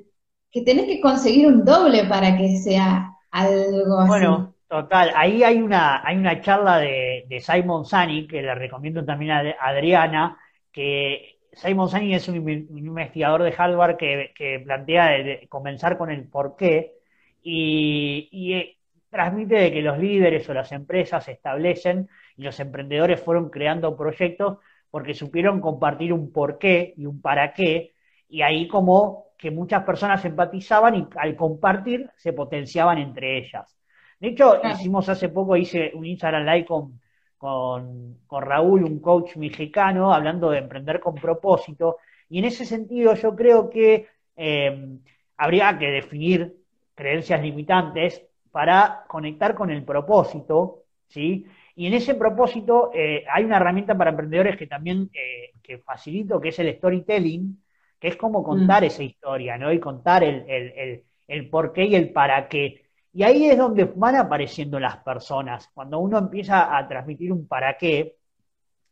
que tenés que conseguir un doble para que sea algo así. Bueno, total, ahí hay una, hay una charla de, Simon Sani, que le recomiendo también a Adriana, que Simon Sani es un, investigador de Harvard que, plantea comenzar con el por qué, y, y transmite de que los líderes o las empresas establecen y los emprendedores fueron creando proyectos porque supieron compartir un porqué y un para qué, y ahí como que muchas personas empatizaban y al compartir se potenciaban entre ellas. De hecho, hicimos hace poco, hice un Instagram Live con, con, Raúl, un coach mexicano, hablando de emprender con propósito, y en ese sentido yo creo que eh, habría que definir creencias limitantes para conectar con el propósito, ¿sí? Y en ese propósito eh, hay una herramienta para emprendedores que también eh, que facilito, que es el storytelling, que es como contar mm. esa historia, ¿no? Y contar el, el, el, por qué y el para qué. Y ahí es donde van apareciendo las personas. Cuando uno empieza a transmitir un para qué,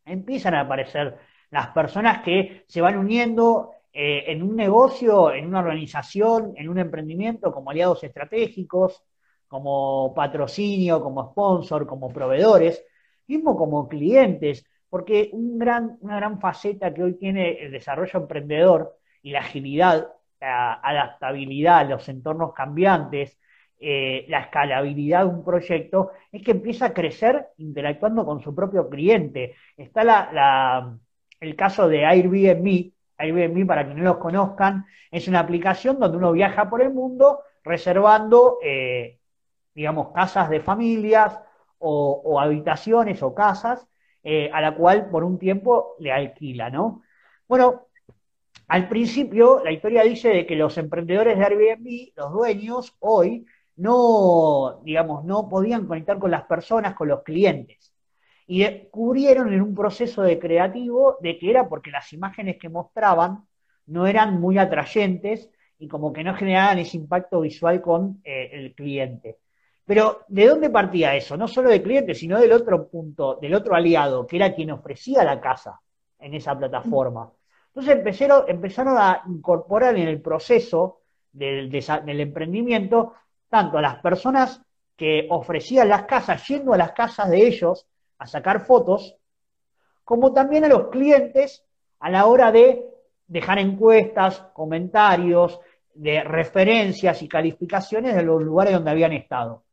empiezan a aparecer las personas que se van uniendo eh, en un negocio, en una organización, en un emprendimiento como aliados estratégicos, como patrocinio, como sponsor, como proveedores, mismo como clientes, porque una gran faceta que hoy tiene el desarrollo emprendedor y la agilidad, la adaptabilidad a los entornos cambiantes, eh, la escalabilidad de un proyecto, es que empieza a crecer interactuando con su propio cliente. Está el caso de Airbnb. Airbnb, para quienes no los conozcan, es una aplicación donde uno viaja por el mundo reservando eh, digamos, casas de familias o, habitaciones o casas eh, a la cual por un tiempo le alquila, ¿no? Bueno, al principio la historia dice de que los emprendedores de Airbnb, los dueños, hoy no, digamos, no podían conectar con las personas, con los clientes. Y descubrieron en un proceso de creativo de que era porque las imágenes que mostraban no eran muy atrayentes y como que no generaban ese impacto visual con eh, el cliente. Pero, ¿de dónde partía eso? No solo de clientes, sino del otro punto, del otro aliado, que era quien ofrecía la casa en esa plataforma. Entonces empezaron, empezaron a incorporar en el proceso del, del emprendimiento tanto a las personas que ofrecían las casas, yendo a las casas de ellos a sacar fotos, como también a los clientes a la hora de dejar encuestas, comentarios, de referencias y calificaciones de los lugares donde habían estado.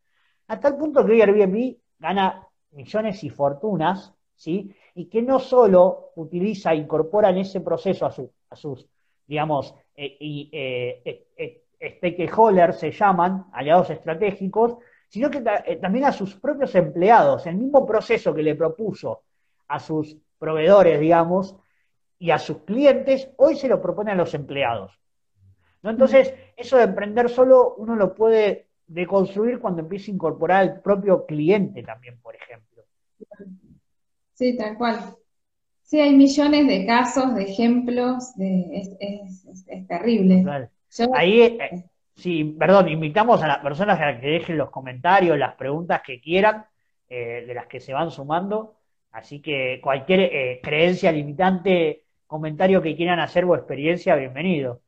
A tal punto que hoy Airbnb gana millones y fortunas, ¿sí? Y que no solo utiliza, incorpora en ese proceso a, sus, digamos, eh, eh, eh, stakeholders, se llaman, aliados estratégicos, sino que también a sus propios empleados, el mismo proceso que le propuso a sus proveedores, digamos, y a sus clientes, hoy se lo propone a los empleados. ¿no? Entonces, eso de emprender solo uno lo puede deconstruir cuando empieza a incorporar al propio cliente también, por ejemplo. Sí, tal cual. Sí, hay millones de casos, de ejemplos, de, es, terrible. Ahí, eh, sí, perdón, invitamos a las personas a que dejen los comentarios, las preguntas que quieran, eh, de las que se van sumando. Así que cualquier eh, creencia limitante, comentario que quieran hacer o experiencia, bienvenido.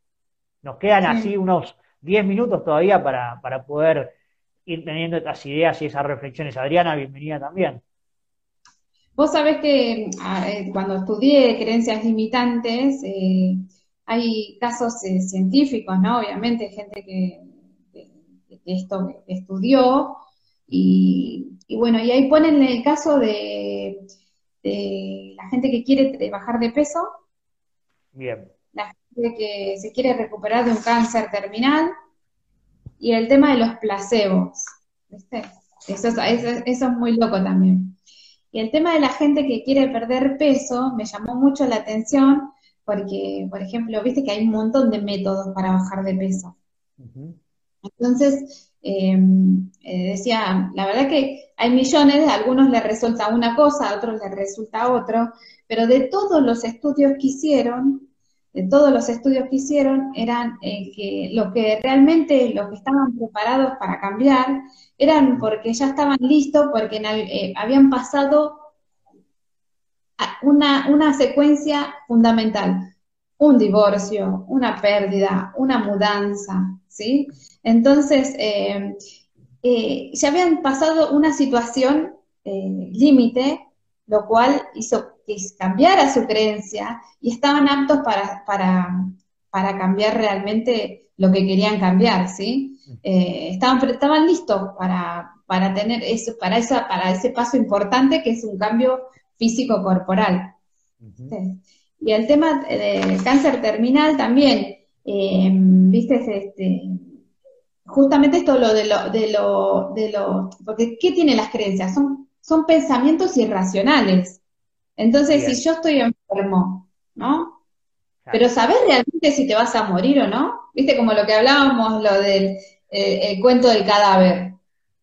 Nos quedan así unos 10 minutos todavía para, para poder ir teniendo estas ideas y esas reflexiones. Adriana, bienvenida también. Vos sabés que ah, eh, cuando estudié creencias limitantes, eh, hay casos eh, científicos, ¿no? Obviamente, gente que, esto estudió, y, bueno, y ahí ponen el caso de, la gente que quiere bajar de peso. Bien. La gente que se quiere recuperar de un cáncer terminal. Y el tema de los placebos. ¿Viste? eso es muy loco también. Y el tema de la gente que quiere perder peso me llamó mucho la atención porque, por ejemplo, viste que hay un montón de métodos para bajar de peso. Entonces, em, eh, decía, la verdad que hay millones, a algunos les resulta una cosa, a otros les resulta otro, pero de todos los estudios que hicieron, de todos los estudios que hicieron, eran eh, que lo que realmente, los que estaban preparados para cambiar, eran porque ya estaban listos, porque eh, habían pasado una, una secuencia fundamental, un divorcio, una pérdida, una mudanza, ¿sí? Entonces, eh, eh, ya habían pasado una situación límite, lo cual hizo que cambiara su creencia y estaban aptos para, para, para cambiar realmente lo que querían cambiar, ¿sí? Eh, estaban, estaban listos para, para tener eso, para, esa, para ese paso importante que es un cambio físico-corporal. Y el tema del cáncer terminal también, eh, viste, este, justamente esto lo de lo, de lo, de lo, porque ¿qué tienen las creencias? Son, son pensamientos irracionales. Entonces, si yo estoy enfermo, ¿no? Pero ¿sabes realmente si te vas a morir o no? ¿Viste como lo que hablábamos, lo del eh, el cuento del cadáver?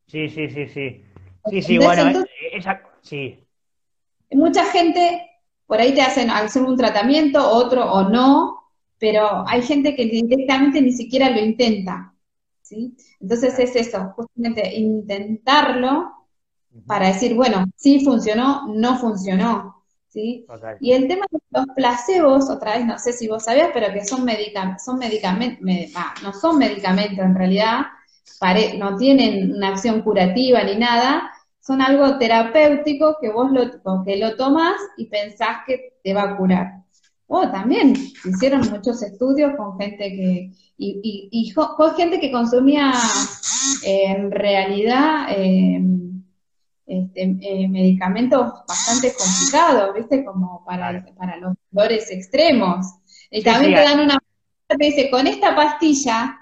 Sí, sí, sí, sí. Sí, sí, bueno, esa, sí. Mucha gente, por ahí te hacen, hacer un tratamiento, otro o no, pero hay gente que directamente ni siquiera lo intenta. ¿sí? Entonces es eso, justamente intentarlo para decir, bueno, sí funcionó, no funcionó. ¿Sí? Y el tema de los placebos, otra vez no sé si vos sabías, pero que son, medicamentos, son medicamentos, no son medicamentos en realidad, no tienen una acción curativa ni nada, son algo terapéutico que vos lo, que lo tomas y pensás que te va a curar. Oh, también hicieron muchos estudios con gente que, y, y, con gente que consumía en realidad eh, este, eh, medicamentos bastante complicados, ¿viste? Como para, para los dolores extremos. Y también te dan una te dice, con esta pastilla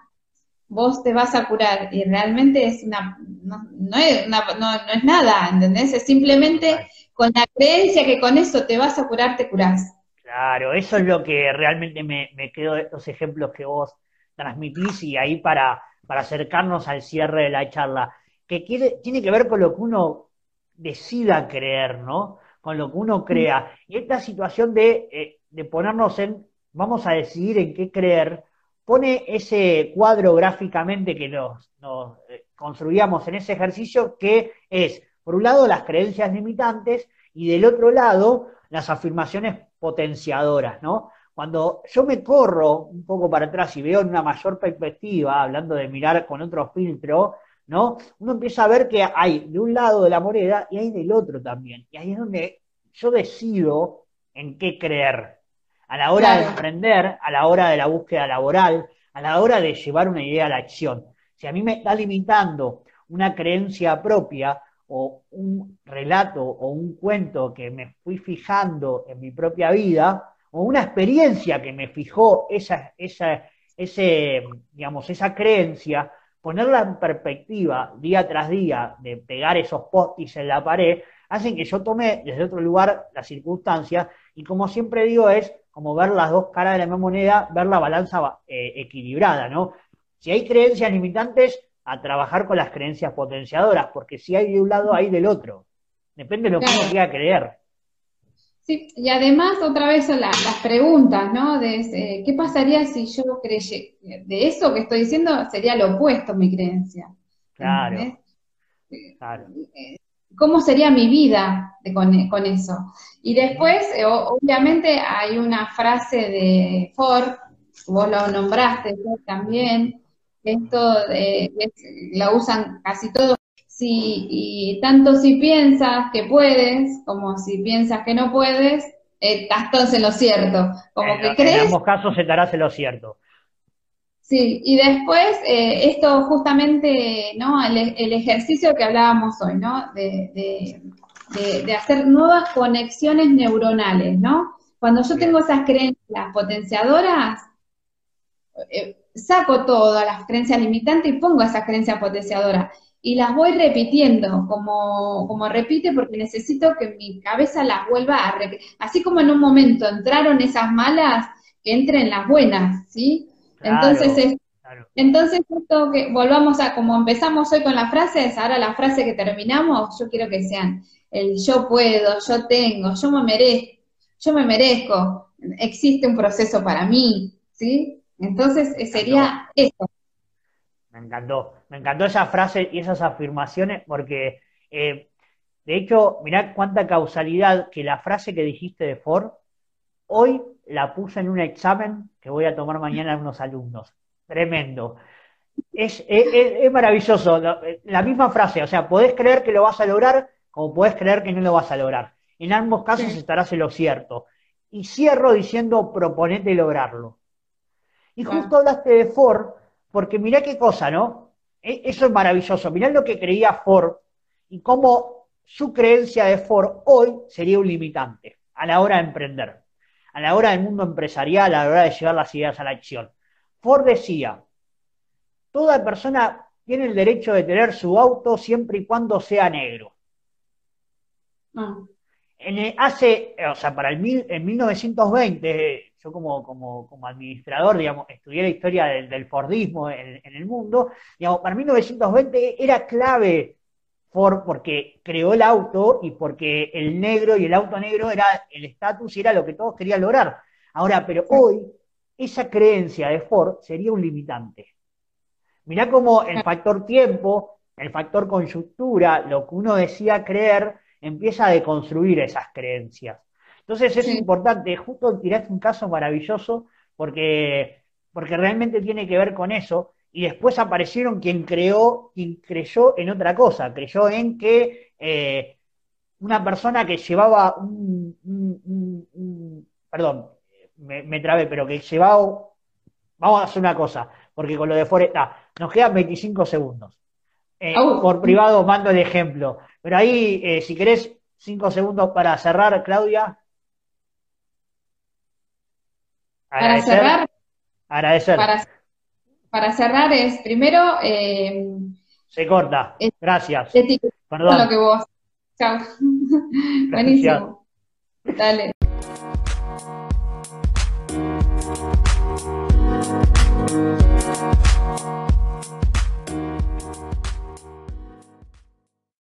vos te vas a curar. Y realmente es una, no, es, no, es nada, ¿entendés? Es simplemente con la creencia que con eso te vas a curar, te curás. Claro, eso es lo que realmente me, me quedó de estos ejemplos que vos transmitís y ahí para, para acercarnos al cierre de la charla, que quiere, tiene que ver con lo que uno decida creer, ¿no? Con lo que uno crea. Y esta situación de, eh, de ponernos en, vamos a decidir en qué creer, pone ese cuadro gráficamente que nos, nos eh, construíamos en ese ejercicio, que es, por un lado, las creencias limitantes y del otro lado, las afirmaciones potenciadoras, ¿no? Cuando yo me corro un poco para atrás y veo en una mayor perspectiva, hablando de mirar con otro filtro, ¿no? Uno empieza a ver que hay de un lado de la moneda y hay del otro también. Y ahí es donde yo decido en qué creer. A la hora de emprender, a la hora de la búsqueda laboral, a la hora de llevar una idea a la acción. Si a mí me está limitando una creencia propia o un relato o un cuento que me fui fijando en mi propia vida, o una experiencia que me fijó esa, esa, ese, digamos, esa creencia, ponerla en perspectiva día tras día, de pegar esos postis en la pared, hacen que yo tome desde otro lugar las circunstancias y como siempre digo es como ver las dos caras de la misma moneda, ver la balanza eh, equilibrada, ¿no? Si hay creencias limitantes, a trabajar con las creencias potenciadoras, porque si hay de un lado, hay del otro. Depende de lo que uno quiera creer. Sí, y además otra vez son las preguntas, ¿no? De eh, qué pasaría si yo creyera, de eso que estoy diciendo sería lo opuesto a mi creencia. Claro. claro. ¿Cómo sería mi vida con, eso? Y después, eh, obviamente, hay una frase de Ford, vos lo nombraste también, esto la usan casi todos si, y tanto si piensas que puedes como si piensas que no puedes, estás todos en lo cierto. Como que crees. En ambos casos estarás en lo cierto. Sí, y después eh, esto justamente, ¿no? El, ejercicio que hablábamos hoy, ¿no? De, de, hacer nuevas conexiones neuronales, ¿no? Cuando yo tengo esas creencias potenciadoras, eh, saco todas las creencias limitantes y pongo esas creencias potenciadoras y las voy repitiendo, como, como repite, porque necesito que mi cabeza las vuelva a repetir. Así como en un momento entraron esas malas, que entren las buenas, ¿sí? entonces, entonces esto que volvamos a, como empezamos hoy con las frases, ahora la frase que terminamos, yo quiero que sean el yo puedo, yo tengo, yo me merezco, yo me merezco, existe un proceso para mí, ¿sí? Entonces sería eso. Me encantó, me encantó esa frase y esas afirmaciones porque, eh, de hecho, mirá cuánta causalidad que la frase que dijiste de Ford, hoy la puse en un examen que voy a tomar mañana a unos alumnos. Tremendo. Es, es, maravilloso, la, misma frase, o sea, podés creer que lo vas a lograr como podés creer que no lo vas a lograr. En ambos casos estarás en lo cierto. Y cierro diciendo, proponete lograrlo. Y justo hablaste de Ford, porque mirá qué cosa, ¿no? E, eso es maravilloso. Mirá lo que creía Ford y cómo su creencia de Ford hoy sería un limitante a la hora de emprender, a la hora del mundo empresarial, a la hora de llevar las ideas a la acción. Ford decía, toda persona tiene el derecho de tener su auto siempre y cuando sea negro. Ah. En hace, o sea, para el mil, en 1920, yo como, como, como administrador, digamos, estudié la historia del, Fordismo en, el mundo, digamos, para 1920 era clave Ford porque creó el auto y porque el negro y el auto negro era el estatus y era lo que todos querían lograr. Ahora, pero hoy esa creencia de Ford sería un limitante. Mirá cómo el factor tiempo, el factor coyuntura, lo que uno decía creer, empieza a deconstruir esas creencias. Entonces es importante, justo tiraste un caso maravilloso porque, porque realmente tiene que ver con eso. Y después aparecieron quien creó, quien creyó en otra cosa, creyó en que eh, una persona que llevaba un, perdón, me, me, trabé, pero que llevaba, vamos a hacer una cosa, porque con lo de Foresta, nos quedan 25 segundos. Eh, por privado mando el ejemplo, pero ahí, eh, si querés, cinco segundos para cerrar, Claudia. para cerrar, agradecer. Para, cerrar es, primero... Eh, Se corta, gracias. Perdón. lo que vos. Chao. Buenísimo. Dale.